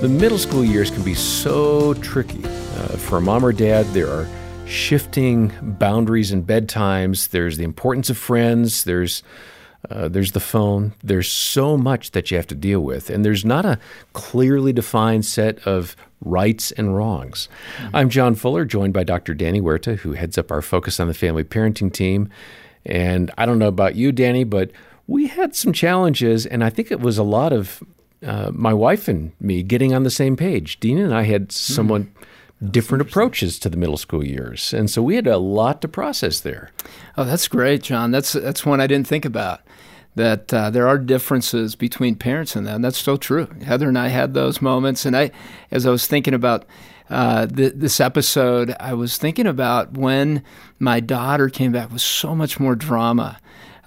The middle school years can be so tricky. Uh, for a mom or dad, there are shifting boundaries and bedtimes. There's the importance of friends. There's uh, there's the phone. There's so much that you have to deal with, and there's not a clearly defined set of rights and wrongs. Mm-hmm. I'm John Fuller, joined by Dr. Danny Huerta, who heads up our Focus on the Family parenting team. And I don't know about you, Danny, but we had some challenges, and I think it was a lot of uh, my wife and me getting on the same page. Dena and I had somewhat mm. different approaches to the middle school years, and so we had a lot to process there. Oh, that's great, John. That's that's one I didn't think about that uh, there are differences between parents and that. that's so true. Heather and I had those moments, and I, as I was thinking about uh, th- this episode, I was thinking about when my daughter came back with so much more drama.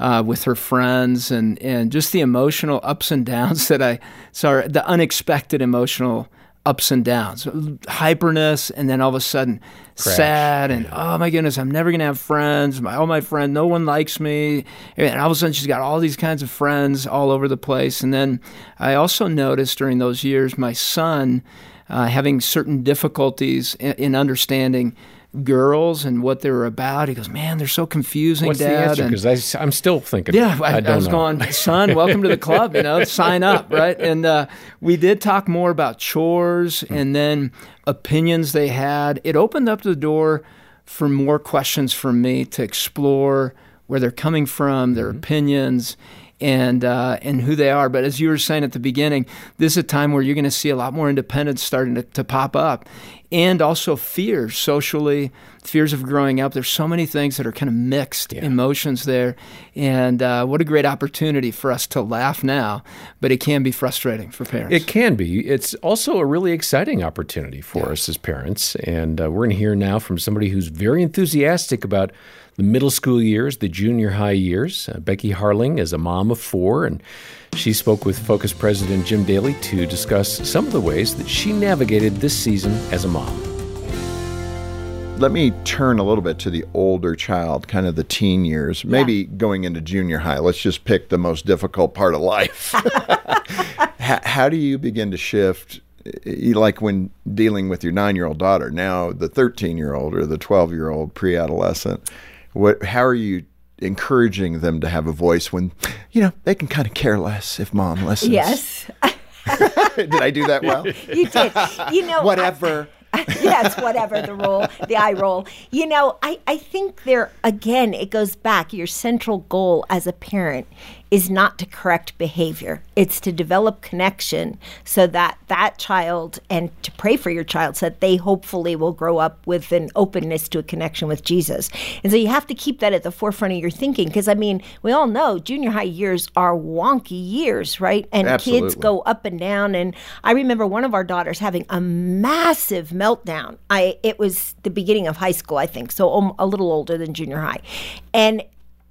Uh, with her friends and, and just the emotional ups and downs that I saw, the unexpected emotional ups and downs, hyperness, and then all of a sudden Crash. sad and oh my goodness, I'm never gonna have friends. My all my friends, no one likes me, and all of a sudden she's got all these kinds of friends all over the place. And then I also noticed during those years my son uh, having certain difficulties in, in understanding girls and what they were about. He goes, "Man, they're so confusing, What's Dad." the answer? Because I'm still thinking. Yeah, I, I, I was know. going, son, welcome to the club. You know, sign up, right? And uh, we did talk more about chores hmm. and then opinions they had. It opened up the door for more questions for me to explore where they're coming from, their mm-hmm. opinions, and uh, and who they are. But as you were saying at the beginning, this is a time where you're going to see a lot more independence starting to, to pop up, and also fears socially, fears of growing up. There's so many things that are kind of mixed yeah. emotions there, and uh, what a great opportunity for us to laugh now. But it can be frustrating for parents. It can be. It's also a really exciting opportunity for yeah. us as parents, and uh, we're going to hear now from somebody who's very enthusiastic about the middle school years, the junior high years. Uh, Becky Harling is a mom of four, and she spoke with Focus President Jim Daly to discuss some of the ways that she navigated this season as a mom. Let me turn a little bit to the older child, kind of the teen years, maybe yeah. going into junior high. Let's just pick the most difficult part of life. how, how do you begin to shift like when dealing with your nine year old daughter, now the 13 year old or the 12 year old pre adolescent, what, how are you encouraging them to have a voice when, you know, they can kind of care less if mom listens? Yes. did I do that well? You did. You know, whatever. I, yes, whatever the roll, the eye roll. You know, I, I think there, again, it goes back. Your central goal as a parent is not to correct behavior. It's to develop connection so that that child and to pray for your child so that they hopefully will grow up with an openness to a connection with Jesus. And so you have to keep that at the forefront of your thinking because I mean, we all know junior high years are wonky years, right? And Absolutely. kids go up and down and I remember one of our daughters having a massive meltdown. I it was the beginning of high school, I think. So um, a little older than junior high. And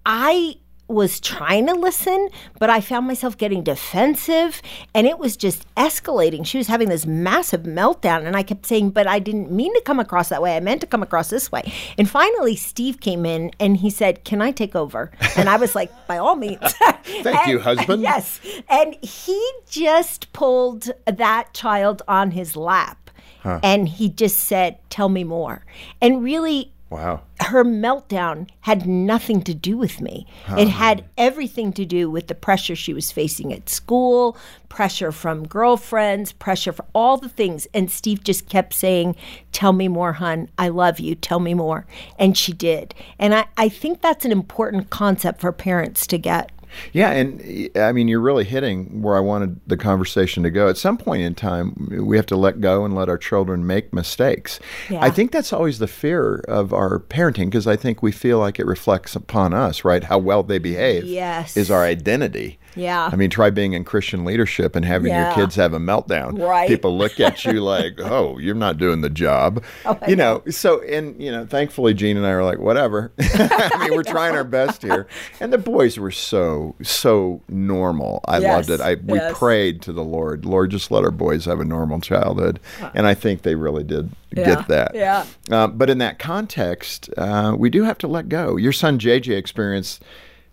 I was trying to listen, but I found myself getting defensive and it was just escalating. She was having this massive meltdown and I kept saying, But I didn't mean to come across that way. I meant to come across this way. And finally, Steve came in and he said, Can I take over? And I was like, By all means. Thank and, you, husband. Yes. And he just pulled that child on his lap huh. and he just said, Tell me more. And really, Wow. Her meltdown had nothing to do with me. It had everything to do with the pressure she was facing at school, pressure from girlfriends, pressure for all the things. And Steve just kept saying, Tell me more, hun. I love you. Tell me more. And she did. And I, I think that's an important concept for parents to get. Yeah, and I mean, you're really hitting where I wanted the conversation to go. At some point in time, we have to let go and let our children make mistakes. Yeah. I think that's always the fear of our parenting because I think we feel like it reflects upon us, right? How well they behave yes. is our identity. Yeah. I mean, try being in Christian leadership and having yeah. your kids have a meltdown. Right. People look at you like, oh, you're not doing the job. Oh, you know, know, so, and, you know, thankfully, Jean and I are like, whatever. I mean, we're trying our best here. And the boys were so, so normal. I yes. loved it. I, we yes. prayed to the Lord, Lord, just let our boys have a normal childhood. And I think they really did yeah. get that. Yeah. Uh, but in that context, uh, we do have to let go. Your son, JJ, experienced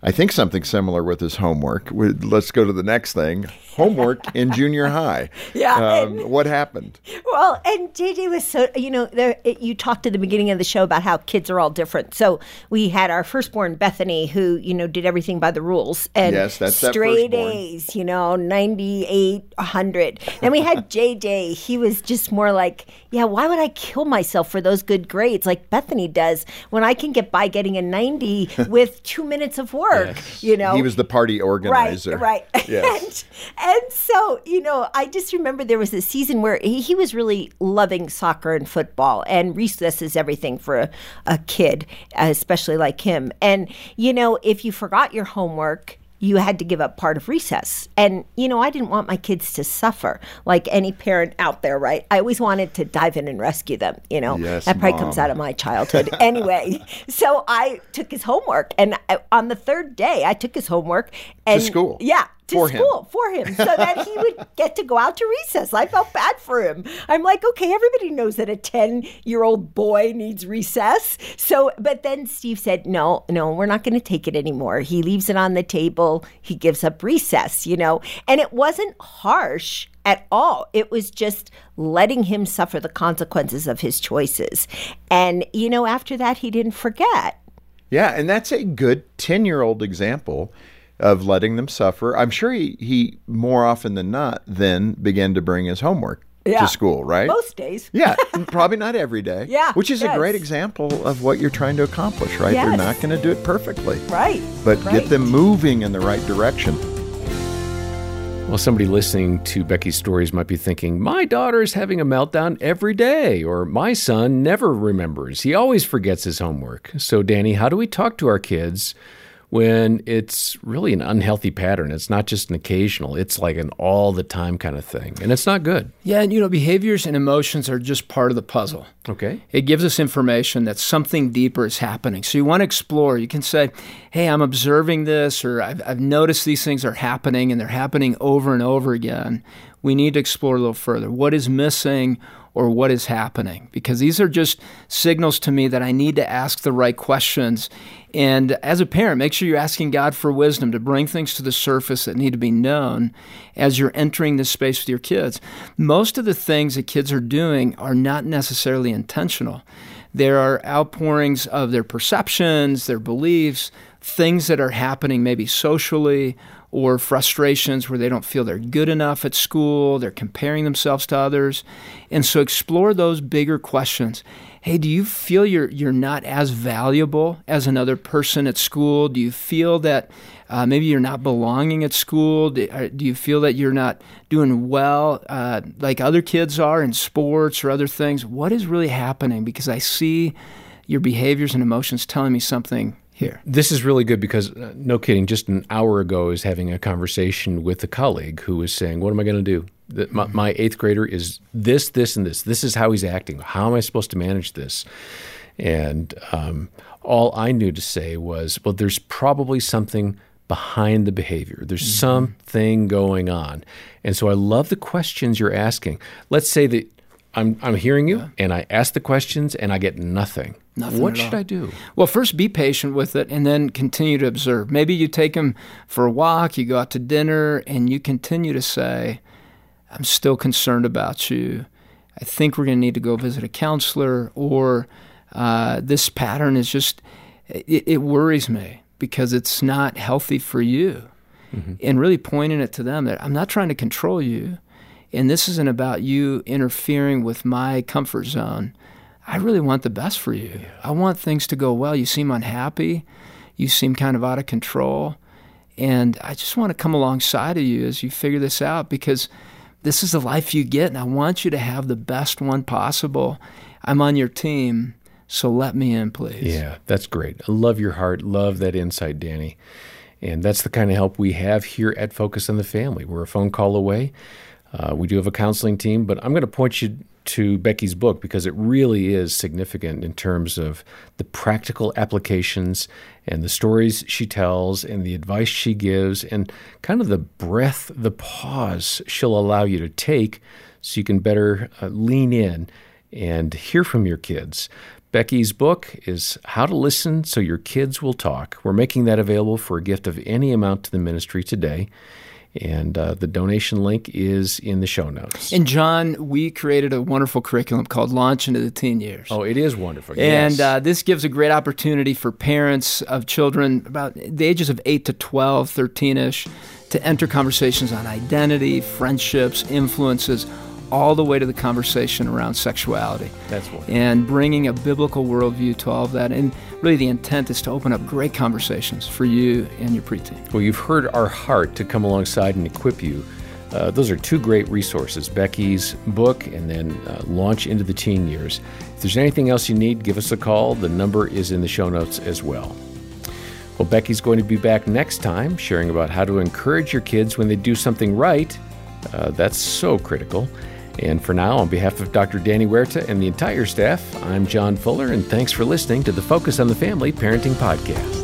I think something similar with his homework. We- Let's go to the next thing. Homework in junior high. Yeah, Um, and- what happened? Well, and JJ was so, you know, there, it, you talked at the beginning of the show about how kids are all different. So we had our firstborn, Bethany, who, you know, did everything by the rules. And Yes, that's that straight firstborn. A's, you know, 98, 100. Then we had JJ. He was just more like, yeah, why would I kill myself for those good grades like Bethany does when I can get by getting a 90 with two minutes of work, you know? He was the party organizer. Right, right. Yes. and, and so, you know, I just remember there was a season where he, he was really loving soccer and football, and recess is everything for a, a kid, especially like him. And, you know, if you forgot your homework, you had to give up part of recess. And, you know, I didn't want my kids to suffer like any parent out there, right? I always wanted to dive in and rescue them, you know? Yes, that probably comes out of my childhood. anyway, so I took his homework. And I, on the third day, I took his homework and school. Yeah, to For him. school for him so that he would get to go out to recess. I felt bad for him. I'm like, okay, everybody knows that a 10 year old boy needs recess. So, but then Steve said, no, no, we're not going to take it anymore. He leaves it on the table. He gives up recess, you know, and it wasn't harsh at all. It was just letting him suffer the consequences of his choices. And, you know, after that, he didn't forget. Yeah, and that's a good 10 year old example of letting them suffer. I'm sure he, he more often than not then began to bring his homework Yeah. to school, right? Most days. yeah, probably not every day. Yeah, Which is a great example of what you're trying to accomplish, right? They're not going to do it perfectly, Right. but right. get them moving in the right direction. Well, somebody listening to Becky's stories might be thinking, my daughter is having a meltdown every day, or my son never remembers. He always forgets his homework. So, Danny, how do we talk to our kids when it's really an unhealthy pattern? It's not just an occasional, it's like an all the time kind of thing. And it's not good. Yeah, and you know, behaviors and emotions are just part of the puzzle. Okay. It gives us information that something deeper is happening. So you want to explore. You can say, hey, I'm observing this, or I've, I've noticed these things are happening and they're happening over and over again. We need to explore a little further. What is missing or what is happening? Because these are just signals to me that I need to ask the right questions. And as a parent, make sure you're asking God for wisdom to bring things to the surface that need to be known as you're entering this space with your kids. Most of the things that kids are doing are not necessarily intentional. There are outpourings of their perceptions, their beliefs, things that are happening maybe socially or frustrations where they don't feel they're good enough at school, they're comparing themselves to others. And so explore those bigger questions. Hey, do you feel you're you're not as valuable as another person at school? Do you feel that uh, maybe you're not belonging at school? Do, uh, do you feel that you're not doing well uh, like other kids are in sports or other things? What is really happening? Because I see your behaviors and emotions telling me something here. This is really good because, uh, no kidding, just an hour ago, I was having a conversation with a colleague who was saying, What am I going to do? That my, my eighth grader is this, this, and this. This is how he's acting. How am I supposed to manage this? And um, all I knew to say was, Well, there's probably something behind the behavior. There's something going on. And so I love the questions you're asking. Let's say that I'm, I'm hearing you and I ask the questions and I get nothing. Nothing what at should all. I do? Well, first be patient with it and then continue to observe. Maybe you take them for a walk, you go out to dinner, and you continue to say, I'm still concerned about you. I think we're going to need to go visit a counselor, or uh, this pattern is just, it, it worries me because it's not healthy for you. And really pointing it to them that I'm not trying to control you. And this isn't about you interfering with my comfort zone. I really want the best for you. I want things to go well. You seem unhappy. You seem kind of out of control. And I just want to come alongside of you as you figure this out because this is the life you get, and I want you to have the best one possible. I'm on your team, so let me in, please. Yeah, that's great. I love your heart. Love that insight, Danny. And that's the kind of help we have here at Focus on the Family. We're a phone call away. Uh, we do have a counseling team, but I'm going to point you to Becky's book because it really is significant in terms of the practical applications and the stories she tells and the advice she gives and kind of the breath, the pause she'll allow you to take so you can better uh, lean in and hear from your kids. Becky's book is How to Listen So Your Kids Will Talk. We're making that available for a gift of any amount to the ministry today. And uh, the donation link is in the show notes. And John, we created a wonderful curriculum called Launch into the Teen Years. Oh, it is wonderful. And yes. uh, this gives a great opportunity for parents of children about the ages of 8 to 12, 13 ish, to enter conversations on identity, friendships, influences, all the way to the conversation around sexuality. That's. And bringing a biblical worldview to all of that. And really, the intent is to open up great conversations for you and your preteen. Well, you've heard our heart to come alongside and equip you. Uh, those are two great resources Becky's book and then uh, Launch into the Teen Years. If there's anything else you need, give us a call. The number is in the show notes as well. Well, Becky's going to be back next time sharing about how to encourage your kids when they do something right. Uh, that's so critical. And for now, on behalf of Dr. Danny Huerta and the entire staff, I'm John Fuller, and thanks for listening to the Focus on the Family Parenting Podcast.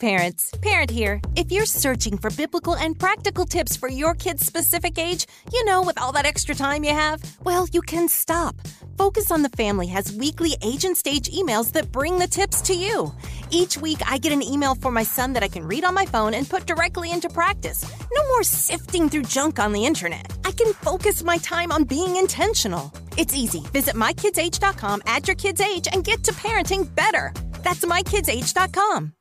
Parents, Parent here. If you're searching for biblical and practical tips for your kid's specific age, you know, with all that extra time you have, well, you can stop. Focus on the Family has weekly age and stage emails that bring the tips to you. Each week, I get an email for my son that I can read on my phone and put directly into practice. No more sifting through junk on the internet. I can focus my time on being intentional. It's easy. Visit mykidsage.com, add your kid's age, and get to parenting better. That's mykidsage.com.